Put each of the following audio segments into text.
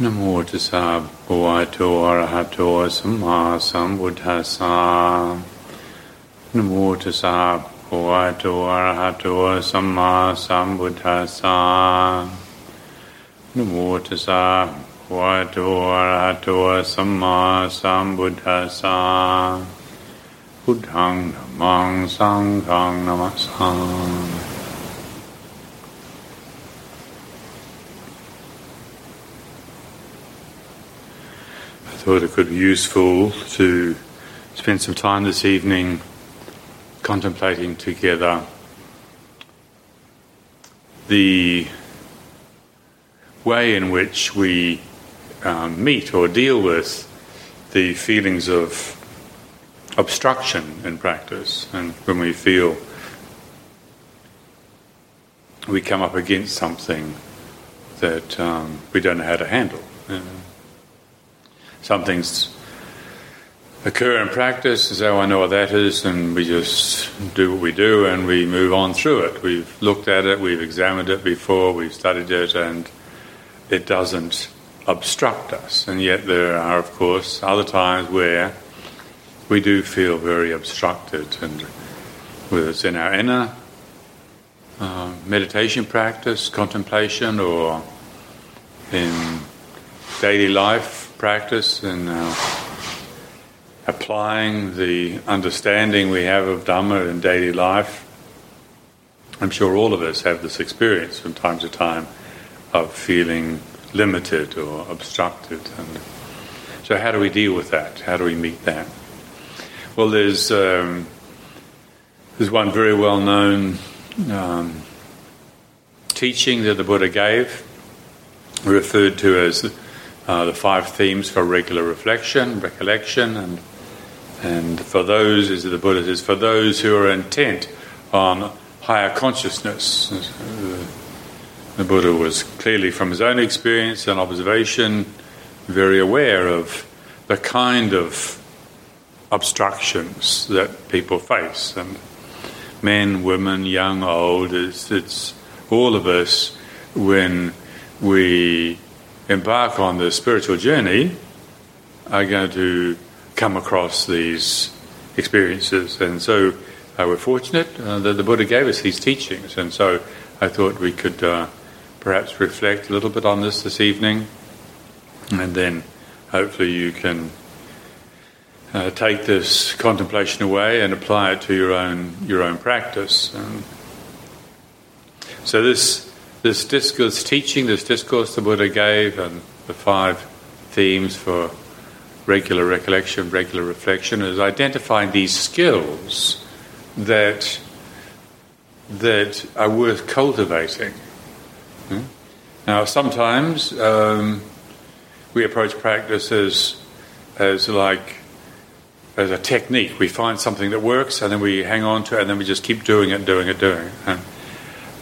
นโมตัสสะภะวะโตอะระหะโตสัมมาสัมพุทธัสสะนโมตัสสะภะวะโตอะระหะโตสัมมาสัมพุทธัสสะนโมตัสสะภะวะโตอะระหะโตสัมมาสัมพุทธัสสะพุทธังธัมมังสังฆังนะมัสสา thought it could be useful to spend some time this evening contemplating together the way in which we um, meet or deal with the feelings of obstruction in practice and when we feel we come up against something that um, we don't know how to handle. Know some things occur in practice and say, I know what that is, and we just do what we do and we move on through it. We've looked at it, we've examined it before, we've studied it, and it doesn't obstruct us. And yet, there are, of course, other times where we do feel very obstructed, and whether it's in our inner uh, meditation practice, contemplation, or in daily life practice and uh, applying the understanding we have of Dhamma in daily life. I'm sure all of us have this experience from time to time of feeling limited or obstructed. And so, how do we deal with that? How do we meet that? Well, there's um, there's one very well known um, teaching that the Buddha gave, referred to as uh, the five themes for regular reflection, recollection, and and for those, as the Buddha says, for those who are intent on higher consciousness. Uh, the Buddha was clearly, from his own experience and observation, very aware of the kind of obstructions that people face, and men, women, young, old. It's, it's all of us when we embark on the spiritual journey are going to come across these experiences. And so uh, we're fortunate uh, that the Buddha gave us these teachings. And so I thought we could uh, perhaps reflect a little bit on this this evening. And then hopefully you can uh, take this contemplation away and apply it to your own, your own practice. Um, so this this discourse teaching, this discourse the Buddha gave, and the five themes for regular recollection, regular reflection, is identifying these skills that that are worth cultivating. Hmm? Now, sometimes um, we approach practice as as like as a technique. We find something that works, and then we hang on to it, and then we just keep doing it, doing it, doing it. And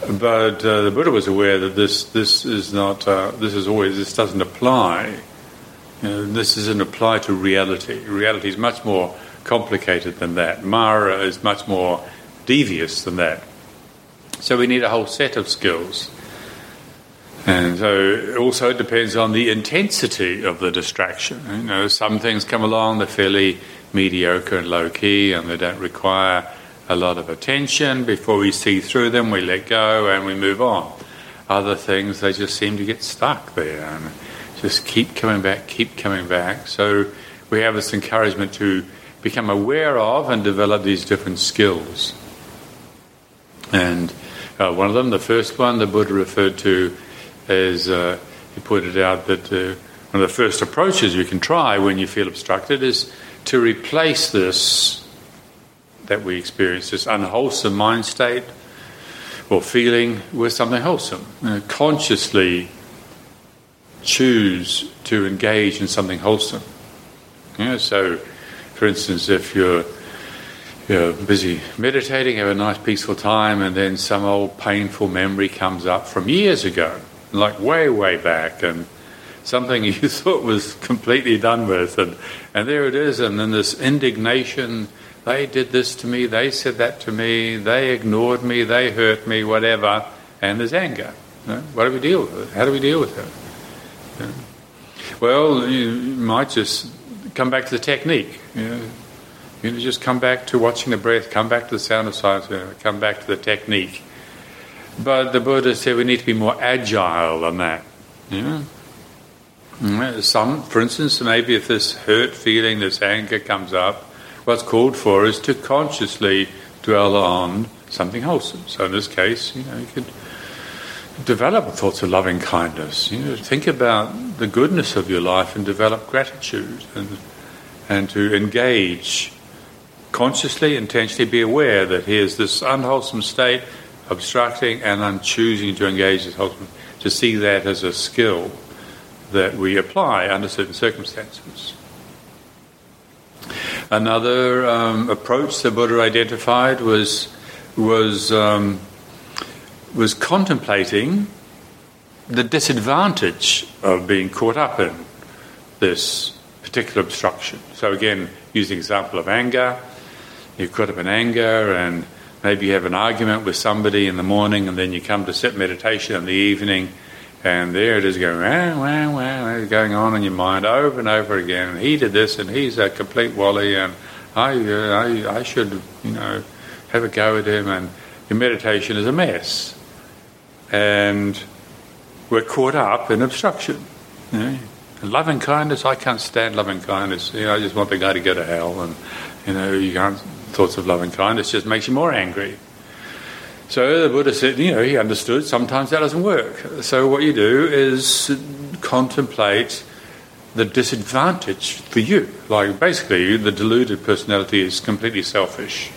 but uh, the Buddha was aware that this this is not uh, this is always this doesn't apply. You know, this doesn't apply to reality. Reality is much more complicated than that. Mara is much more devious than that. So we need a whole set of skills. And so also it depends on the intensity of the distraction. You know, some things come along, they're fairly mediocre and low key and they don't require a lot of attention. Before we see through them, we let go and we move on. Other things, they just seem to get stuck there and just keep coming back, keep coming back. So we have this encouragement to become aware of and develop these different skills. And uh, one of them, the first one, the Buddha referred to as uh, he pointed out that uh, one of the first approaches you can try when you feel obstructed is to replace this that we experience, this unwholesome mind state or feeling, with something wholesome. You know, consciously choose to engage in something wholesome. So, for instance, if you're you're busy meditating, have a nice peaceful time, and then some old painful memory comes up from years ago, like way, way back, and something you thought was completely done with, and, and there it is, and then this indignation they did this to me, they said that to me, they ignored me, they hurt me, whatever, and there's anger. You know, what do we deal with it? How do we deal with it? You know? Well, you might just come back to the technique. You know, you know, just come back to watching the breath, come back to the sound of silence, come back to the technique. But the Buddha said we need to be more agile than that. You know? Mm, some, for instance, maybe if this hurt feeling, this anger comes up, what's called for is to consciously dwell on something wholesome. So in this case, you know, you could develop thoughts of loving kindness. You know, think about the goodness of your life and develop gratitude and and to engage consciously, intentionally be aware that here's this unwholesome state, obstructing, and I'm choosing to engage this wholesome, to see that as a skill that we apply under certain circumstances. Another um, approach the Buddha identified was was um, was contemplating the disadvantage of being caught up in this particular obstruction. So again, using the example of anger, you're caught up in anger and maybe you have an argument with somebody in the morning and then you come to sit meditation in the evening and there it is going, wah, wah, wah, going on in your mind over and over again. And he did this and he's a complete wally and I, uh, I, I should, you know, have a go at him and your meditation is a mess. And we're caught up in obstruction. You know? loving kindness, I can't stand loving kindness. You know, I just want the guy to go to hell and you know, you can't thoughts of loving kindness just makes you more angry. So the Buddha said, you know, he understood sometimes that doesn't work. So what you do is contemplate the disadvantage for you. Like basically, the deluded personality is completely selfish.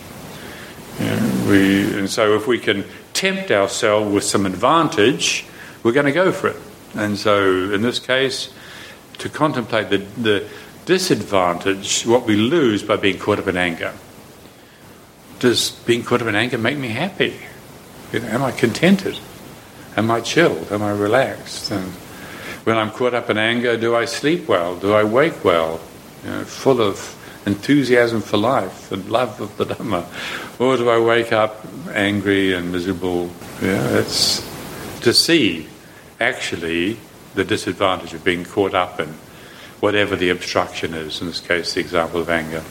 Know, we, and so if we can tempt ourselves with some advantage, we're going to go for it. And so in this case, to contemplate the, the disadvantage, what we lose by being caught up in anger. Does being caught up in anger make me happy? Am I contented? Am I chilled? Am I relaxed? And when I'm caught up in anger, do I sleep well? Do I wake well? You know, full of enthusiasm for life and love of the Dhamma? Or do I wake up angry and miserable? Yeah, it's to see actually the disadvantage of being caught up in whatever the obstruction is, in this case, the example of anger.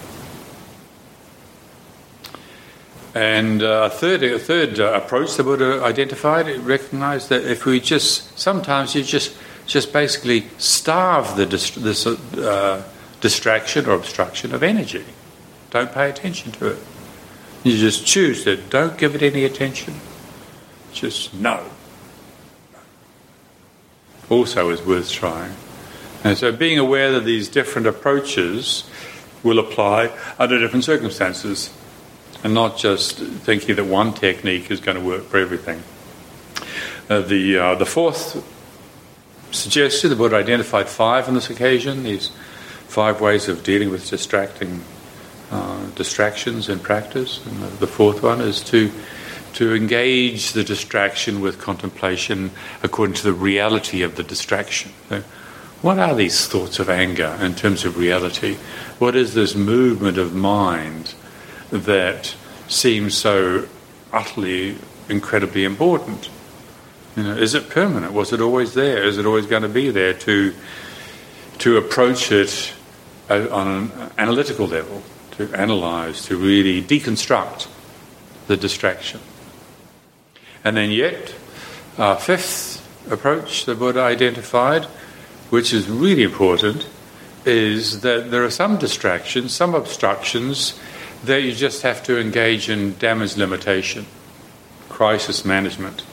And uh, a third, a third uh, approach the Buddha identified, it recognized that if we just, sometimes you just, just basically starve the dist- this uh, distraction or obstruction of energy. Don't pay attention to it. You just choose it. Don't give it any attention. Just no. Also is worth trying. And so being aware that these different approaches will apply under different circumstances and not just thinking that one technique is going to work for everything. Uh, the, uh, the fourth suggestion, the Buddha identified five on this occasion, these five ways of dealing with distracting uh, distractions in practice. And the, the fourth one is to to engage the distraction with contemplation according to the reality of the distraction. So what are these thoughts of anger in terms of reality? What is this movement of mind that seems so utterly, incredibly important. You know, is it permanent? Was it always there? Is it always going to be there? To to approach it uh, on an analytical level, to analyze, to really deconstruct the distraction. And then yet, our fifth approach the Buddha identified, which is really important, is that there are some distractions, some obstructions that you just have to engage in damage limitation, crisis management.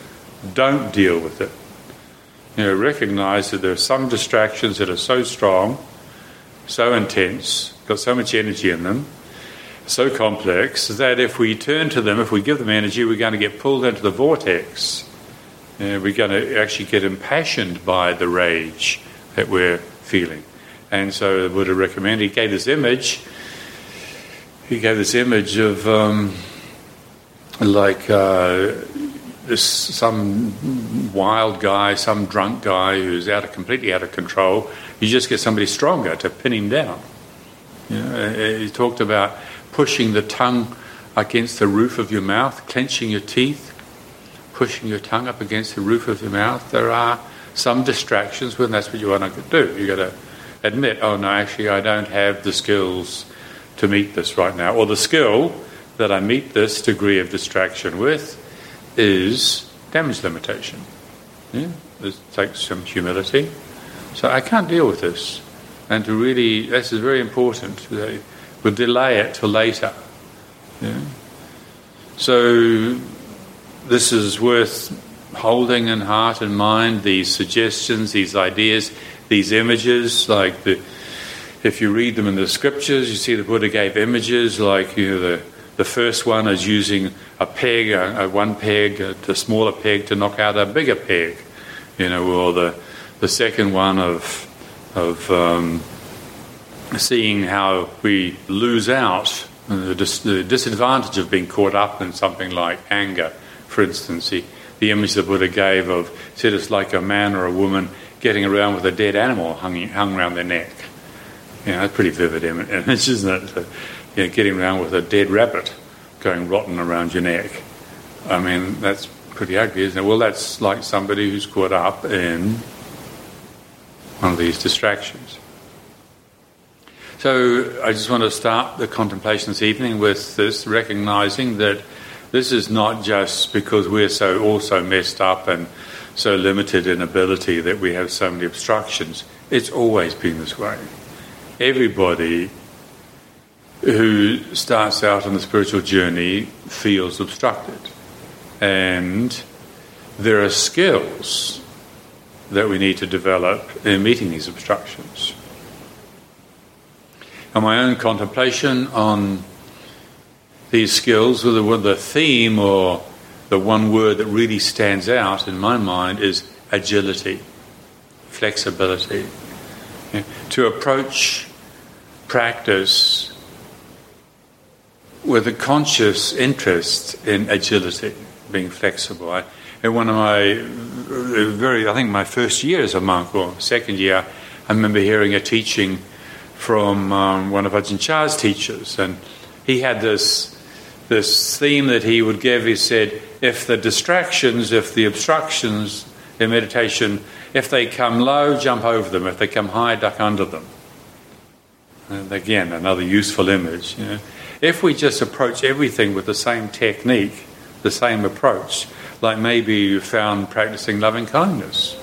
Don't deal with it. You know, recognize that there are some distractions that are so strong, so intense, got so much energy in them, so complex that if we turn to them, if we give them energy, we're going to get pulled into the vortex. Uh, we're going to actually get impassioned by the rage that we're feeling. And so the Buddha recommended, he gave this image he gave this image of um, like uh, this some wild guy, some drunk guy who's out of completely out of control. You just get somebody stronger to pin him down. You know, he talked about pushing the tongue against the roof of your mouth, clenching your teeth, pushing your tongue up against the roof of your mouth. There are some distractions when that's what you want to do. You got to admit, oh no, actually, I don't have the skills to meet this right now. Or the skill that I meet this degree of distraction with is damage limitation. Yeah? It takes some humility. So I can't deal with this. And to really, this is very important. We'll delay it till later. Yeah? So this is worth holding in heart and mind these suggestions, these ideas, these images, like the, if you read them in the scriptures, you see the Buddha gave images like you know, the, the first one is using a peg, a, a one peg, a, a, smaller peg to knock out a bigger peg, you know, or the, the second one of, of um, seeing how we lose out the, dis- the disadvantage of being caught up in something like anger, for instance. He, the image the Buddha gave of said it's like a man or a woman getting around with a dead animal hung, hung around their neck. You know, that's pretty vivid image, isn't it? You know, getting around with a dead rabbit going rotten around your neck. I mean, that's pretty ugly, isn't it? Well, that's like somebody who's caught up in one of these distractions. So I just want to start the contemplation this evening with this, recognizing that this is not just because we're all so also messed up and so limited in ability that we have so many obstructions. It's always been this way. Everybody who starts out on the spiritual journey feels obstructed. And there are skills that we need to develop in meeting these obstructions. And my own contemplation on these skills, the, the theme or the one word that really stands out in my mind is agility, flexibility. Yeah. To approach practice with a conscious interest in agility, being flexible. I, in one of my very, I think my first year as a monk or second year, I remember hearing a teaching from um, one of Ajahn Chah's teachers, and he had this this theme that he would give. He said, if the distractions, if the obstructions in meditation, if they come low, jump over them. If they come high, duck under them. Again, another useful image. You know. If we just approach everything with the same technique, the same approach, like maybe you found practicing loving kindness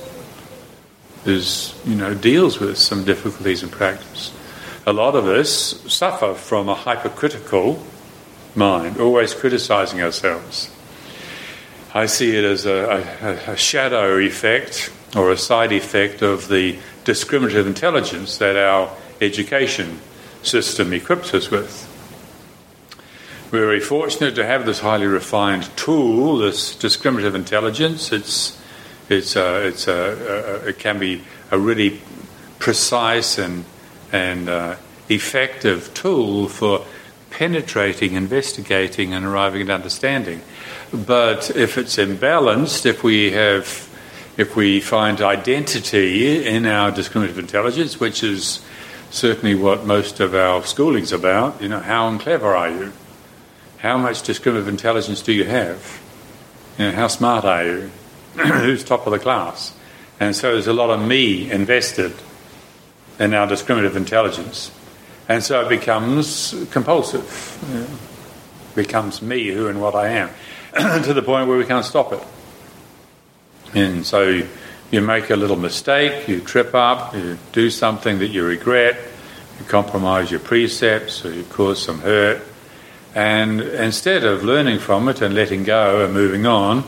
is, you know, deals with some difficulties in practice. A lot of us suffer from a hypercritical mind, always criticizing ourselves. I see it as a, a, a, shadow effect or a side effect of the discriminative intelligence that our education system equips us with. We're very fortunate to have this highly refined tool, this discriminative intelligence. It's, it's, a, it's a, a, it can be a really precise and, and uh, effective tool for penetrating, investigating, and arriving at understanding. But if it's imbalanced, if we have if we find identity in our discriminative intelligence, which is certainly what most of our schooling's about, you know, how clever are you? How much discriminative intelligence do you have? You know, how smart are you? Who's top of the class? And so there's a lot of me invested in our discriminative intelligence. And so it becomes compulsive. Know, becomes me, who and what I am, to the point where we can't stop it. And so you make a little mistake, you trip up, you do something that you regret, you compromise your precepts, or you cause some hurt. And instead of learning from it and letting go and moving on,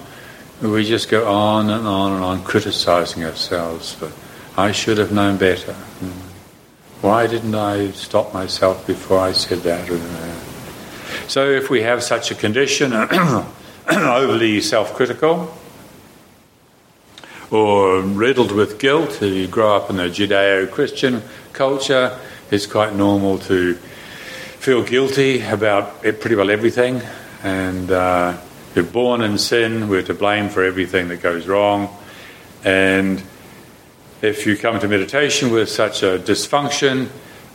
we just go on and on and on criticizing ourselves for, I should have known better. Hmm. Why didn't I stop myself before I said that? Hmm. So, if we have such a condition, overly self critical, or riddled with guilt, If you grow up in a Judeo Christian culture, it's quite normal to feel guilty about pretty well everything. And uh, you're born in sin, we're to blame for everything that goes wrong. And if you come to meditation with such a dysfunction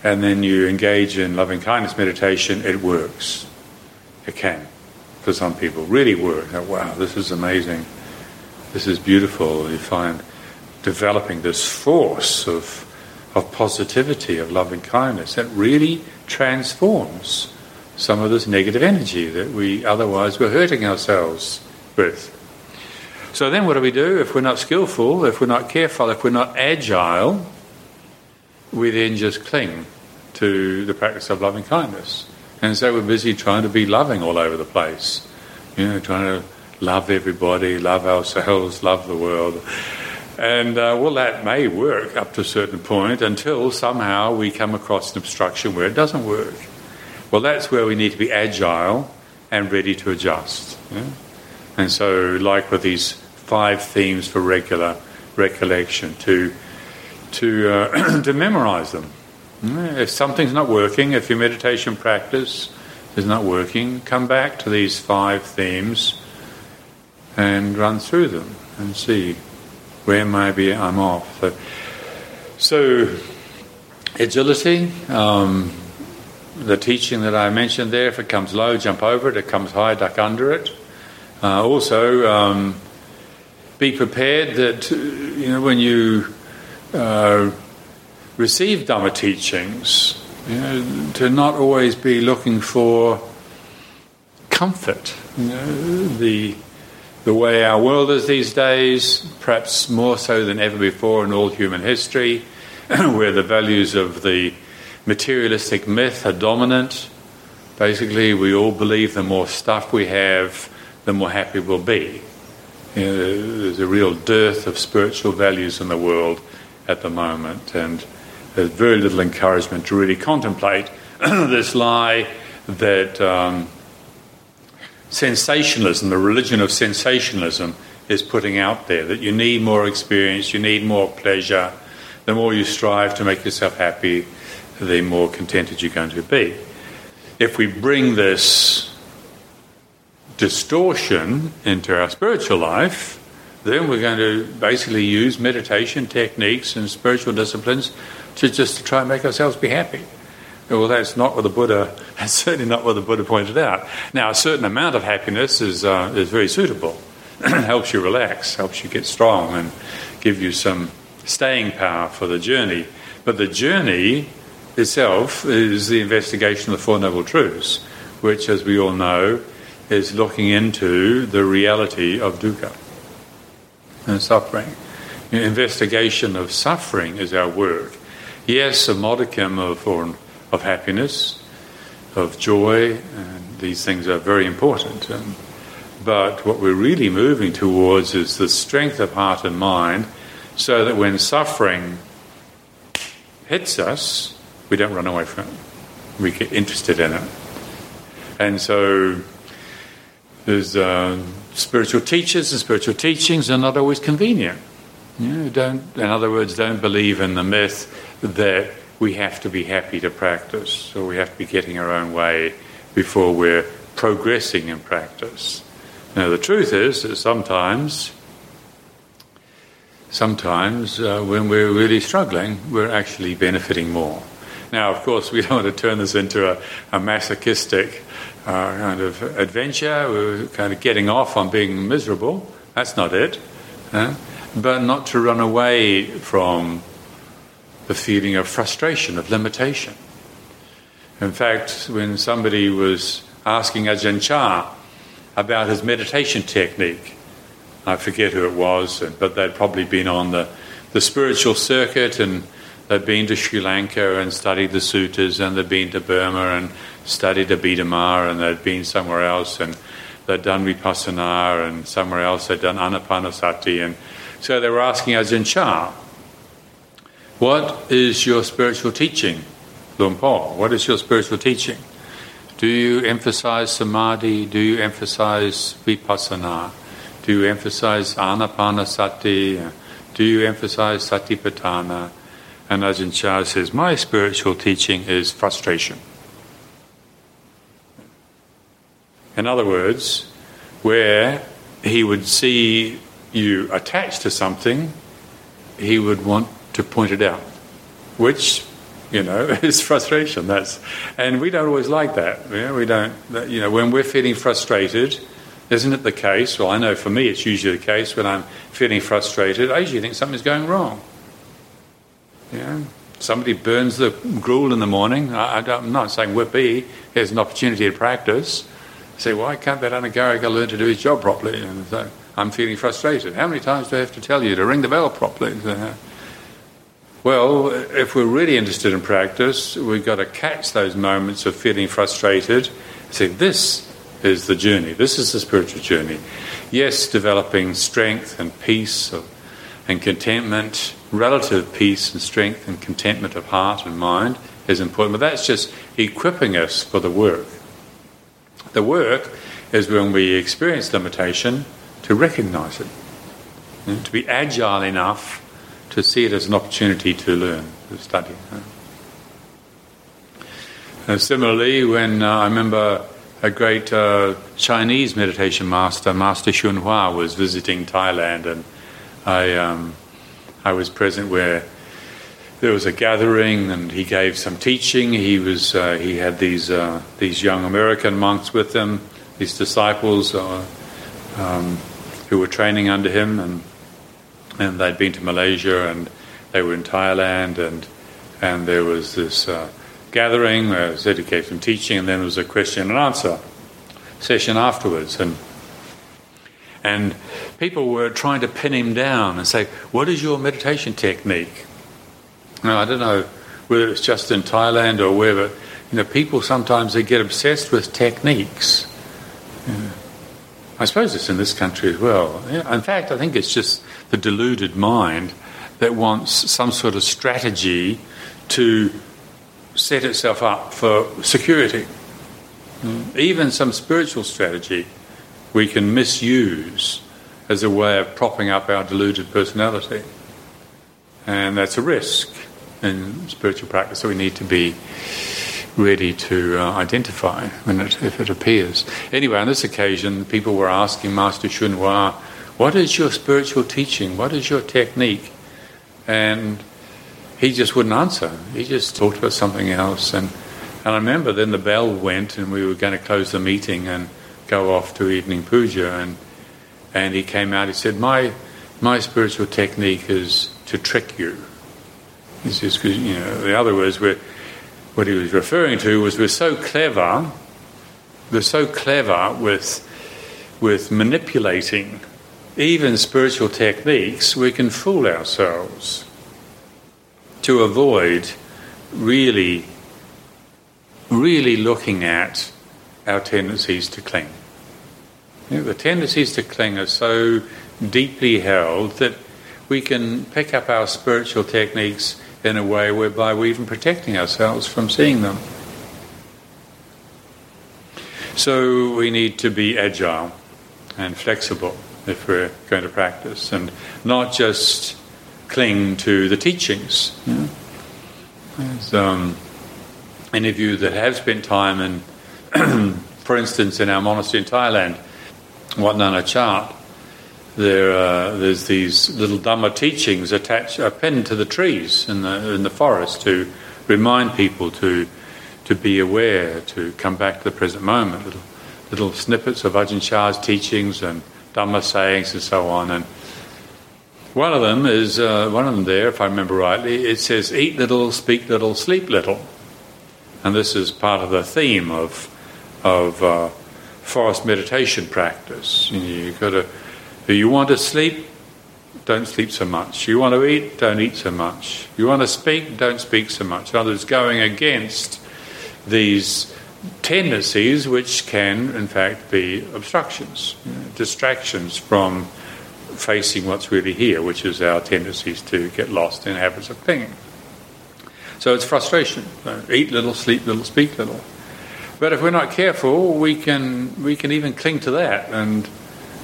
and then you engage in loving kindness meditation, it works. It can. For some people, really work. Wow, this is amazing. This is beautiful. You find developing this force of, of positivity, of loving kindness. that really transforms some of this negative energy that we otherwise were hurting ourselves with. So then, what do we do if we're not skillful, if we're not careful, if we're not agile? We then just cling to the practice of loving kindness. And so we're busy trying to be loving all over the place. You know, trying to love everybody, love ourselves, love the world. And uh, well, that may work up to a certain point until somehow we come across an obstruction where it doesn't work. Well, that's where we need to be agile and ready to adjust. Yeah? And so, like with these five themes for regular recollection to to uh, to memorize them. If something's not working, if your meditation practice is not working, come back to these five themes and run through them and see where maybe I'm off. So, so agility, um, the teaching that I mentioned there, if it comes low, jump over it. If it comes high, duck under it. Uh, also, um, be prepared that you know when you uh, receive Dhamma teachings, you know, to not always be looking for comfort. You know, the the way our world is these days, perhaps more so than ever before in all human history, where the values of the materialistic myth are dominant. Basically, we all believe the more stuff we have, the more happy we'll be. You know, there's a real dearth of spiritual values in the world at the moment, and there's very little encouragement to really contemplate this lie that um, sensationalism, the religion of sensationalism, is putting out there that you need more experience, you need more pleasure. The more you strive to make yourself happy, the more contented you're going to be. If we bring this distortion into our spiritual life, then we're going to basically use meditation techniques and spiritual disciplines to just try and make ourselves be happy. Well, that's not what the Buddha. That's certainly not what the Buddha pointed out. Now, a certain amount of happiness is uh, is very suitable. helps you relax, helps you get strong, and give you some staying power for the journey. But the journey itself is the investigation of the Four Noble Truths, which, as we all know, is looking into the reality of dukkha and suffering. Investigation of suffering is our work. Yes, a modicum of, or, of happiness, of joy, and these things are very important. Um, but what we're really moving towards is the strength of heart and mind so that when suffering hits us, we don't run away from it. We get interested in it. And so there's uh, spiritual teachers and spiritual teachings are not always convenient. You know, don't, in other words, don't believe in the myth that we have to be happy to practice or we have to be getting our own way before we're progressing in practice. Now, the truth is that sometimes, sometimes uh, when we're really struggling, we're actually benefiting more. Now, of course, we don't want to turn this into a, a masochistic uh, kind of adventure. We're kind of getting off on being miserable. That's not it. But not to run away from the feeling of frustration, of limitation. In fact, when somebody was asking Ajahn Chah about his meditation technique, I forget who it was, but they'd probably been on the, the spiritual circuit and they'd been to Sri Lanka and studied the suttas, and they'd been to Burma and studied Abhidhamma, and they'd been somewhere else, and they'd done Vipassana, and somewhere else they'd done Anapanasati. And so they were asking Ajahn Chah, What is your spiritual teaching, Luang What is your spiritual teaching? Do you emphasize samadhi? Do you emphasize vipassana? Do you emphasize anapanasati? Do you emphasize satipatthana? And Ajahn Chah says, My spiritual teaching is frustration. In other words, where he would see you attached to something, he would want to point it out, which, you know, is frustration. That's, and we don't always like that. You know, we don't, you know, when we're feeling frustrated, isn't it the case? Well, I know for me it's usually the case when I'm feeling frustrated, I usually think something's going wrong. Yeah, Somebody burns the gruel in the morning. I, am not saying whippy. Here's an opportunity to practice. I say, why can't that Anagarika learn to do his job properly? And so, I'm feeling frustrated. How many times do I have to tell you to ring the bell properly? Well, if we're really interested in practice, we've got to catch those moments of feeling frustrated. Say, this is the journey. This is the spiritual journey. Yes, developing strength and peace and contentment, relative peace and strength and contentment of heart and mind is important, but that's just equipping us for the work. The work is when we experience limitation to recognize it, to be agile enough to see it as an opportunity to learn, to study. Uh, similarly, when uh, I remember a great uh, Chinese meditation master, Master Hsuan Hua, was visiting Thailand, and I, um, I was present where there was a gathering, and he gave some teaching. He was uh, he had these uh, these young American monks with him, these disciples um, who were training under him, and and they'd been to Malaysia and they were in Thailand and and there was this uh, gathering where Zeddy gave some teaching and then there was a question and answer session afterwards and and people were trying to pin him down and say, "What is your meditation technique?" Now I don't know whether it's just in Thailand or wherever. You know, people sometimes they get obsessed with techniques. Yeah. I suppose it's in this country as well. Yeah. In fact, I think it's just the deluded mind that wants some sort of strategy to set itself up for security. Even some spiritual strategy we can misuse as a way of propping up our deluded personality. And that's a risk in spiritual practice that we need to be ready to uh, identify when it, if it appears. Anyway, on this occasion, people were asking Master Hsuan Hua, What is your spiritual teaching? What is your technique? And he just wouldn't answer. He just talked about something else. And, and I remember then the bell went and we were going to close the meeting and go off to evening puja. And, and he came out, he said, My, my spiritual technique is to trick you. He says, you know, the other words were, what he was referring to was we're so clever, we're so clever with, with manipulating even spiritual techniques, we can fool ourselves to avoid really, really looking at our tendencies to cling. You know, the tendencies to cling are so deeply held that we can pick up our spiritual techniques in a way whereby we're even protecting ourselves from seeing them. So we need to be agile and flexible if we're going to practice and not just cling to the teachings. As, um, any of you that have spent time in, for instance, in our monastery in Thailand, Wat Nana Chat, there, uh, there's these little Dhamma teachings attached, pinned to the trees in the, in the forest to remind people to, to be aware, to come back to the present moment. Little, little snippets of Ajahn Chah's teachings and Dhamma sayings and so on. And one of them is, uh, one of them there, if I remember rightly, it says, eat little, speak little, sleep little. And this is part of the theme of, of uh, forest meditation practice. You got to you want to sleep, don't sleep so much. You want to eat, don't eat so much. You want to speak, don't speak so much. In other words, going against these tendencies which can, in fact, be obstructions, distractions from facing what's really here, which is our tendencies to get lost in habits of clinging. So it's frustration. Eat little, sleep little, speak little. But if we're not careful, we can we can even cling to that. And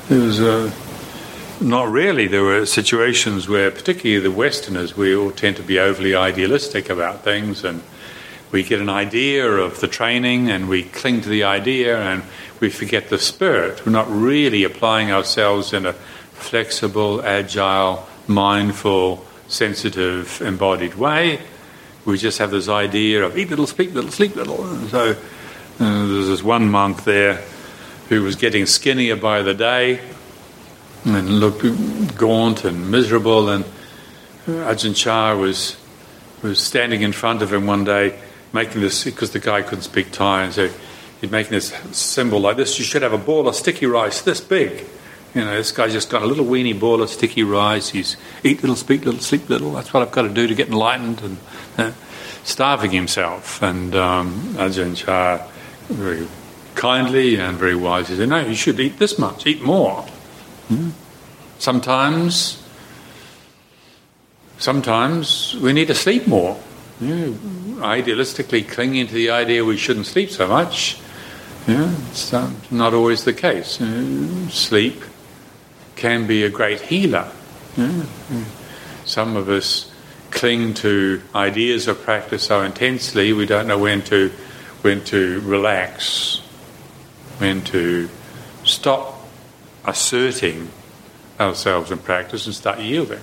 there's a uh, not really. There were situations where, particularly the Westerners, we all tend to be overly idealistic about things, and we get an idea of the training and we cling to the idea and we forget the spirit. We're not really applying ourselves in a flexible, agile, mindful, sensitive, embodied way. We just have this idea of eat little, speak little, sleep little. And so uh, there's this one monk there who was getting skinnier by the day and looked gaunt and miserable. And Ajahn Chah was was standing in front of him one day, making this because the guy couldn't speak Thai, and so he's making this symbol like this. You should have a ball of sticky rice this big. You know, this guy's just got a little weeny ball of sticky rice. He's eat little, speak little, sleep little. That's what I've got to do to get enlightened, and uh, starving himself. And um, Ajahn Chah very kindly and very wisely said, "No, you should eat this much. Eat more." Hmm? Sometimes Sometimes we need to sleep more. Yeah, idealistically clinging to the idea we shouldn't sleep so much. It's not always the case. sleep can be a great healer. Some of us cling to ideas of practice so intensely we don't know when to when to relax, when to stop asserting ourselves in practice and start yielding.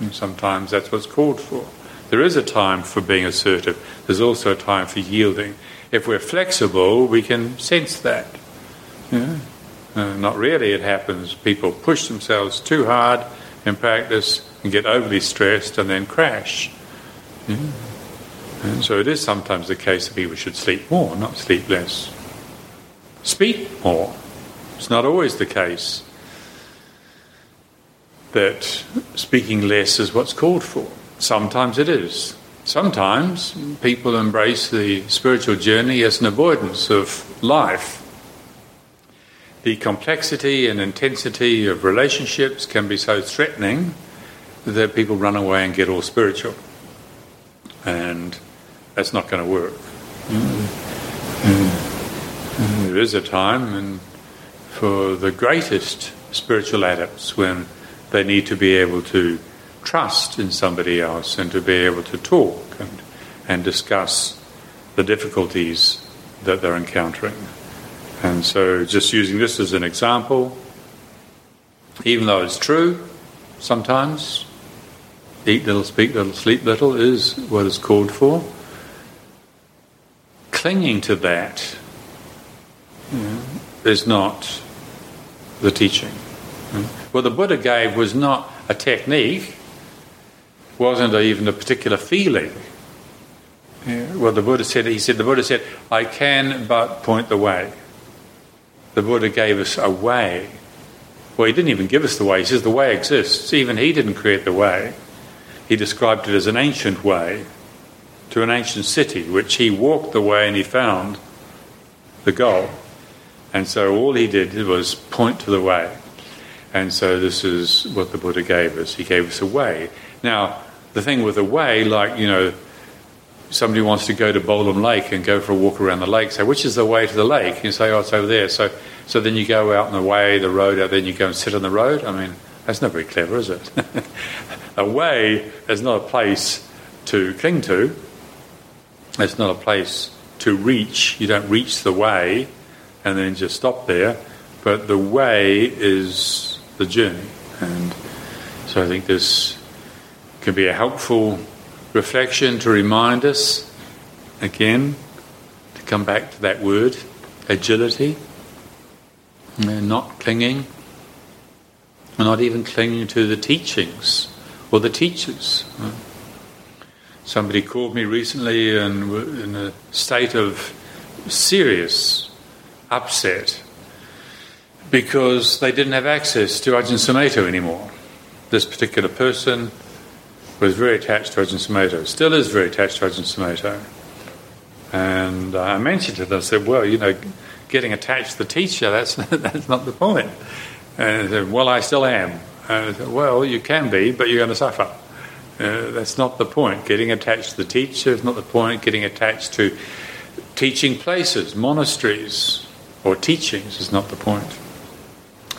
And sometimes that's what's called for. There is a time for being assertive, there's also a time for yielding. If we're flexible, we can sense that. Yeah? Uh, not really, it happens. People push themselves too hard in practice and get overly stressed and then crash. Yeah? And so it is sometimes the case that people should sleep more, not sleep less. Speak more. It's not always the case that speaking less is what's called for. Sometimes it is. Sometimes people embrace the spiritual journey as an avoidance of life. The complexity and intensity of relationships can be so threatening that people run away and get all spiritual. And that's not going to work. Mm. There is a time and for the greatest spiritual adepts when they need to be able to trust in somebody else and to be able to talk and, and discuss the difficulties that they're encountering. And so, just using this as an example, even though it's true, sometimes eat little, speak little, sleep little is what is called for. Clinging to that is not the teaching. What the Buddha gave was not a technique, wasn't even a particular feeling. Yeah. Well, the Buddha said, he said, the Buddha said, I can but point the way. The Buddha gave us a way. Well, he didn't even give us the way. He says the way exists. Even he didn't create the way. He described it as an ancient way to an ancient city, which he walked the way and he found the goal. And so all he did was point to the way. And so this is what the Buddha gave us. He gave us a way. Now, the thing with a way, like, you know, somebody wants to go to Bolam Lake and go for a walk around the lake, say, which is the way to the lake? You say, oh, it's over there. So, so then you go out on the way, the road, and then you go and sit on the road. I mean, that's not very clever, is it? a way is not a place to cling to. It's not a place to reach. You don't reach the way and then just stop there. But the way is the journey. And so I think this can be a helpful reflection to remind us again to come back to that word agility and not clinging not even clinging to the teachings or the teachers. Somebody called me recently and in a state of serious upset because they didn't have access to Ajahn Sumedho anymore. This particular person was very attached to Ajahn Sumedho, still is very attached to Ajahn Sumedho. And I mentioned to them, I said, well, you know, getting attached to the teacher, that's, that's not the point. And said, well, I still am. And I said, well, you can be, but you're going to suffer. Uh, that's not the point. Getting attached to the teacher is not the point. Getting attached to teaching places, monasteries, or teachings is not the point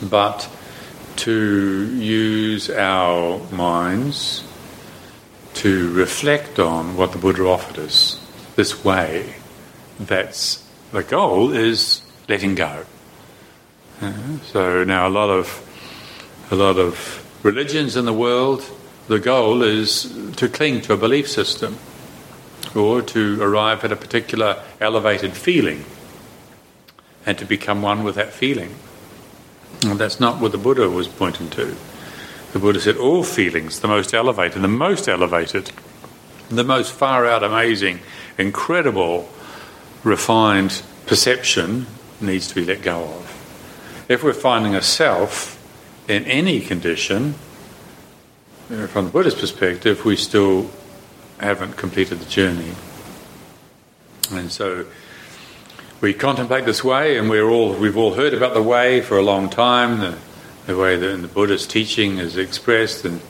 but to use our minds to reflect on what the Buddha offered us. This way, that's the goal is letting go. Uh, so now a lot of a lot of religions in the world, the goal is to cling to a belief system or to arrive at a particular elevated feeling and to become one with that feeling. And that's not what the Buddha was pointing to. The Buddha said all feelings, the most elevated, the most elevated, the most far out, amazing, incredible, refined perception needs to be let go of. If we're finding a self in any condition, from the Buddhist perspective, we still haven't completed the journey. And so we contemplate this way, and we're all, we've all heard about the way for a long time, the, the way that in the Buddhist teaching is expressed, and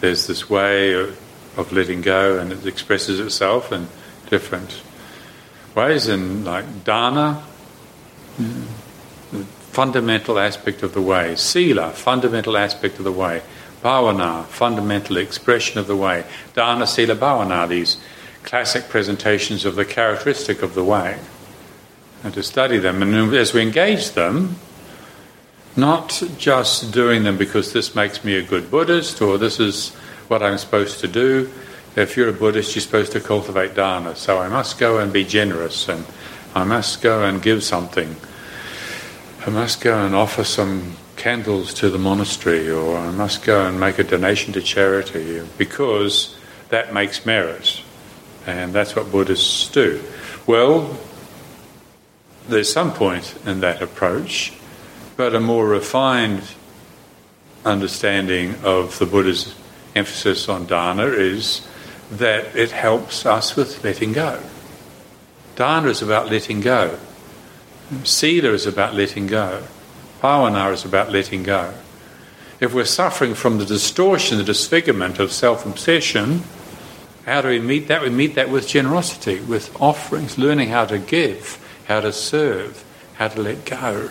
there's this way of, of letting go, and it expresses itself in different ways, and like dana, fundamental aspect of the way, sila, fundamental aspect of the way, bhavana, fundamental expression of the way, dana, sila, bhavana, these classic presentations of the characteristic of the way, and to study them. And as we engage them, not just doing them because this makes me a good Buddhist or this is what I'm supposed to do. If you're a Buddhist, you're supposed to cultivate dana. So I must go and be generous and I must go and give something. I must go and offer some candles to the monastery or I must go and make a donation to charity because that makes merit. And that's what Buddhists do. Well, there's some point in that approach, but a more refined understanding of the Buddha's emphasis on dana is that it helps us with letting go. Dana is about letting go. Sila is about letting go. Bhavana is about letting go. If we're suffering from the distortion, the disfigurement of self obsession, how do we meet that? We meet that with generosity, with offerings, learning how to give, how to serve, how to let go.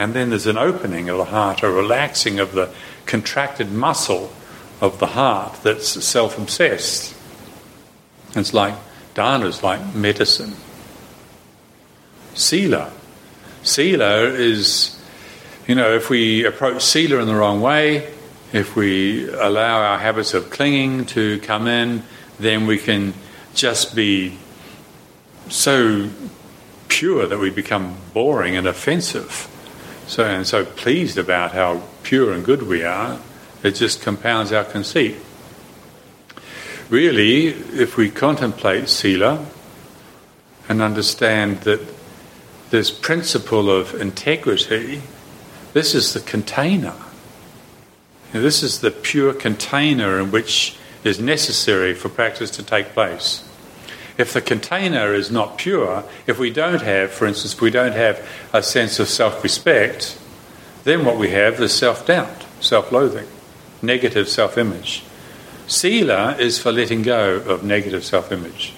And then there's an opening of the heart, a relaxing of the contracted muscle of the heart that's self obsessed. It's like dana is like medicine. Sila. Sila is, you know, if we approach Sila in the wrong way, if we allow our habits of clinging to come in, then we can just be so pure that we become boring and offensive. So and so pleased about how pure and good we are, it just compounds our conceit. Really, if we contemplate Sila and understand that this principle of integrity, this is the container. This is the pure container in which is necessary for practice to take place. If the container is not pure, if we don't have, for instance, if we don't have a sense of self respect, then what we have is self doubt, self loathing, negative self image. Sila is for letting go of negative self image.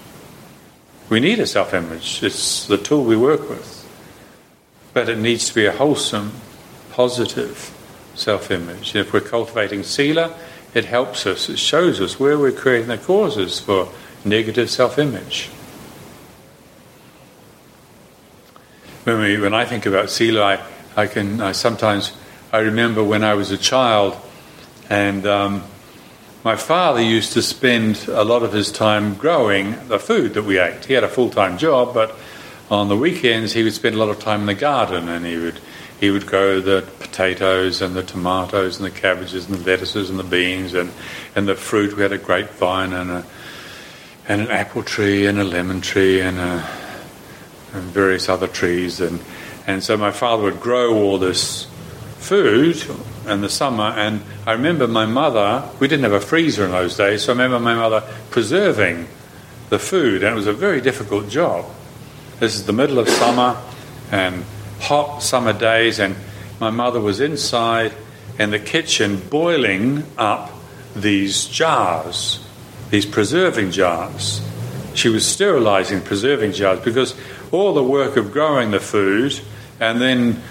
We need a self image, it's the tool we work with. But it needs to be a wholesome, positive self image. If we're cultivating Sila, it helps us, it shows us where we're creating the causes for negative self image. When, we, when I think about Sila, I, I can I sometimes I remember when I was a child, and um, my father used to spend a lot of his time growing the food that we ate. He had a full time job, but on the weekends he would spend a lot of time in the garden, and he would he would grow the potatoes and the tomatoes and the cabbages and the lettuces and the beans and, and the fruit. We had a grapevine and a and an apple tree and a lemon tree and, a, and various other trees. And and so my father would grow all this food in the summer. And I remember my mother we didn't have a freezer in those days so I remember my mother preserving the food. And it was a very difficult job. This is the middle of summer and hot summer days, and my mother was inside in the kitchen boiling up these jars, these preserving jars. She was sterilizing preserving jars because all the work of growing the food and then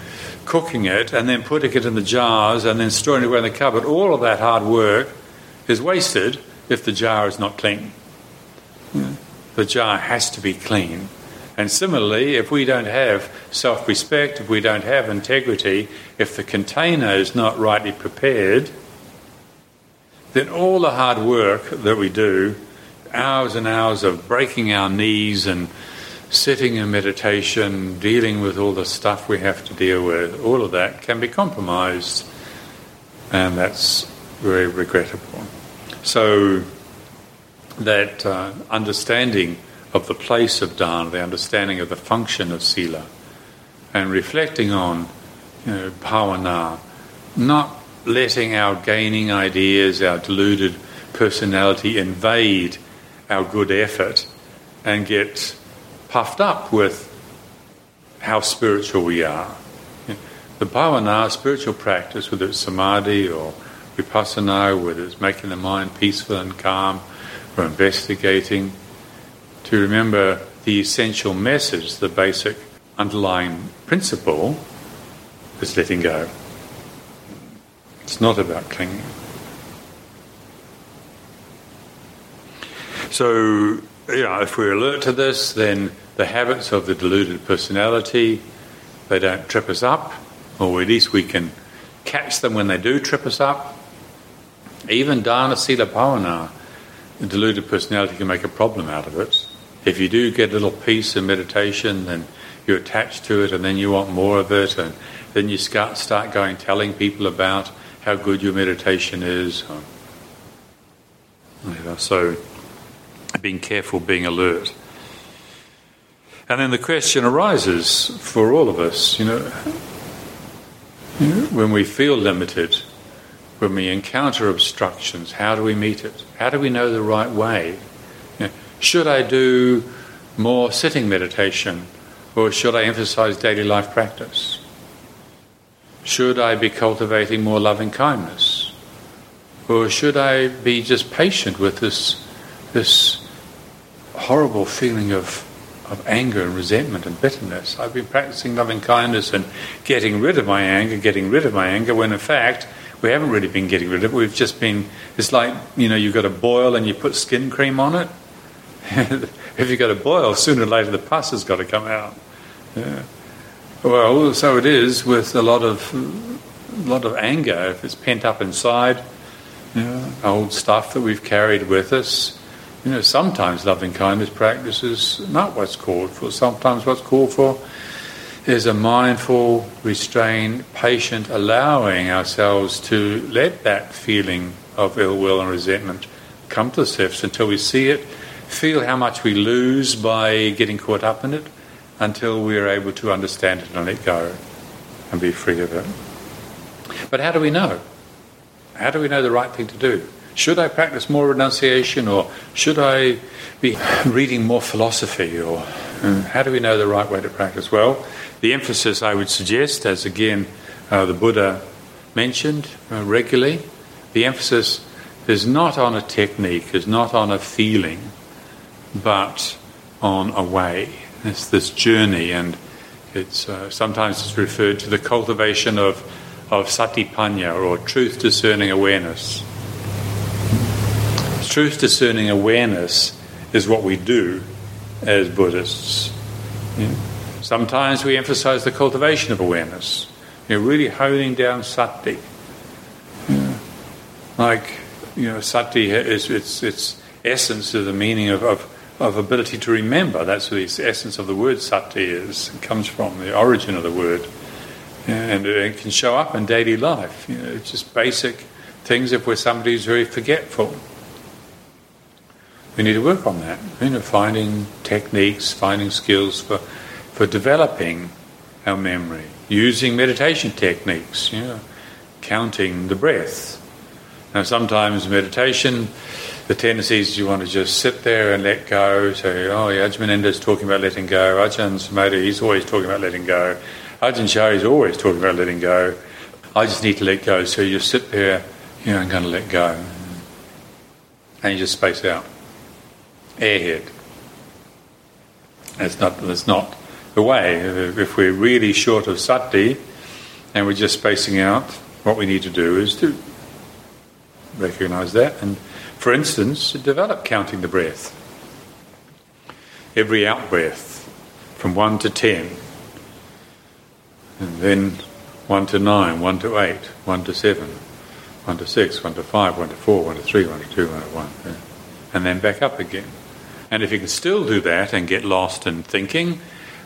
cooking it and then putting it in the jars and then storing it away in the cupboard, all of that hard work is wasted if the jar is not clean. The jar has to be clean. And similarly, if we don't have self respect, if we don't have integrity, if the container is not rightly prepared, then all the hard work that we do, hours and hours of breaking our knees and sitting in meditation, dealing with all the stuff we have to deal with, all of that can be compromised. And that's very regrettable. So, that uh, understanding of the place of dana, the understanding of the function of sila, and reflecting on you know, bhavana, not letting our gaining ideas, our deluded personality invade our good effort and get puffed up with how spiritual we are. The bhavana, spiritual practice, whether it's samadhi or vipassana, whether it's making the mind peaceful and calm or investigating, to remember the essential message, the basic underlying principle is letting go. It's not about clinging. So, yeah, if we're alert to this, then the habits of the deluded personality, they don't trip us up, or at least we can catch them when they do trip us up. Even dana sila bhavana, the deluded personality can make a problem out of it. If you do get a little peace in meditation, then you're attached to it, and then you want more of it, and then you start start going telling people about how good your meditation is. So, being careful, being alert. And then the question arises for all of us, you know, when we feel limited, when we encounter obstructions, how do we meet it? How do we know the right way? You know, should I do more sitting meditation or should I emphasize daily life practice? Should I be cultivating more loving kindness? Or should I be just patient with this, this horrible feeling of, of anger and resentment and bitterness? I've been practicing loving kindness and getting rid of my anger, getting rid of my anger, when in fact we haven't really been getting rid of it. We've just been, it's like, you know, you've got a boil and you put skin cream on it. if you've got a boil, sooner or later the pus has got to come out. Yeah. Well, so it is with a lot of a lot of anger if it's pent up inside, you know, old stuff that we've carried with us. You know, sometimes loving kindness practice is not what's called for. Sometimes what's called for is a mindful, restrained, patient allowing ourselves to let that feeling of ill will and resentment come to the surface until we see it, feel how much we lose by getting caught up in it until we are able to understand it and let go and be free of it. But how do we know? How do we know the right thing to do? Should I practice more renunciation or should I be reading more philosophy or uh, how do we know the right way to practice? Well, the emphasis I would suggest, as again uh, the Buddha mentioned uh, regularly, the emphasis is not on a technique, is not on a feeling, but on a way. It's this journey, and it's uh, sometimes it's referred to the cultivation of of satipanya or truth discerning awareness. Truth discerning awareness is what we do as Buddhists. Sometimes we emphasize the cultivation of awareness, you know, really honing down sati. Like, you know, sati is its, its essence of the meaning of, of of ability to remember. That's what the essence of the word sati is. It comes from the origin of the word. And it can show up in daily life. You know, it's just basic things if we're somebody who's very forgetful. We need to work on that. You know, finding techniques, finding skills for, for developing our memory, using meditation techniques, you know, counting the breath. Now, sometimes meditation the tendency is you want to just sit there and let go. Say, oh, yeah, Ajahn is talking about letting go. Ajahn Sumedho, he's always talking about letting go. Ajahn Chah is always talking about letting go. I just need to let go. So you just sit there, you know, I'm going to let go. And you just space out. Airhead. That's not, that's not the way. If we're really short of sati and we're just spacing out, what we need to do is to recognize that and for instance, develop counting the breath. Every out breath from 1 to 10, and then 1 to 9, 1 to 8, 1 to 7, 1 to 6, 1 to 5, 1 to 4, 1 to 3, 1 to 2, 1 to 1, yeah. and then back up again. And if you can still do that and get lost in thinking,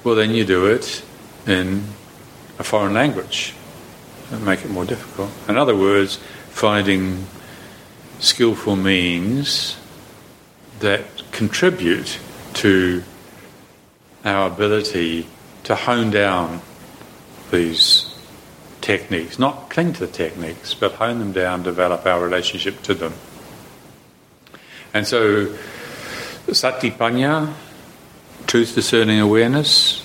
well, then you do it in a foreign language and make it more difficult. In other words, finding skillful means that contribute to our ability to hone down these techniques, not cling to the techniques, but hone them down, develop our relationship to them. And so, satipanya, truth discerning awareness,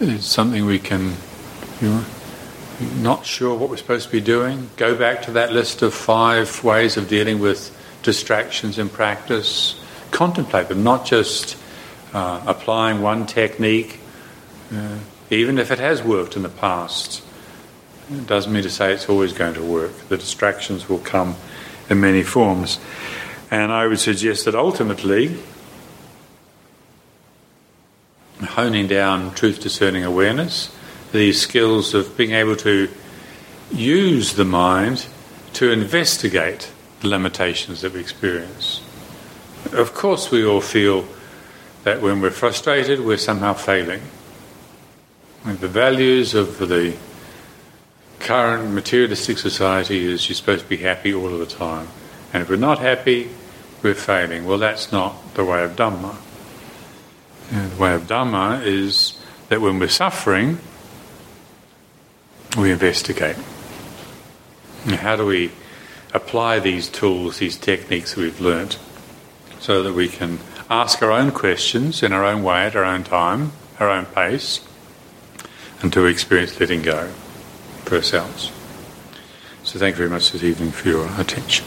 is something we can, you know, not sure what we're supposed to be doing, go back to that list of five ways of dealing with distractions in practice, contemplate them, not just uh, applying one technique, uh, even if it has worked in the past. It doesn't mean to say it's always going to work. The distractions will come in many forms. And I would suggest that ultimately, honing down truth discerning awareness, these skills of being able to use the mind to investigate the limitations that we experience. Of course, we all feel that when we're frustrated, we're somehow failing. the values of the current materialistic society is you're supposed to be happy all of the time. And if we're not happy, we're failing. Well, that's not the way of Dhamma. the way of Dhamma is that when we're suffering, we investigate. How do we apply these tools, these techniques we've learnt, so that we can ask our own questions in our own way, at our own time, our own pace, and to experience letting go for ourselves. So, thank you very much this evening for your attention.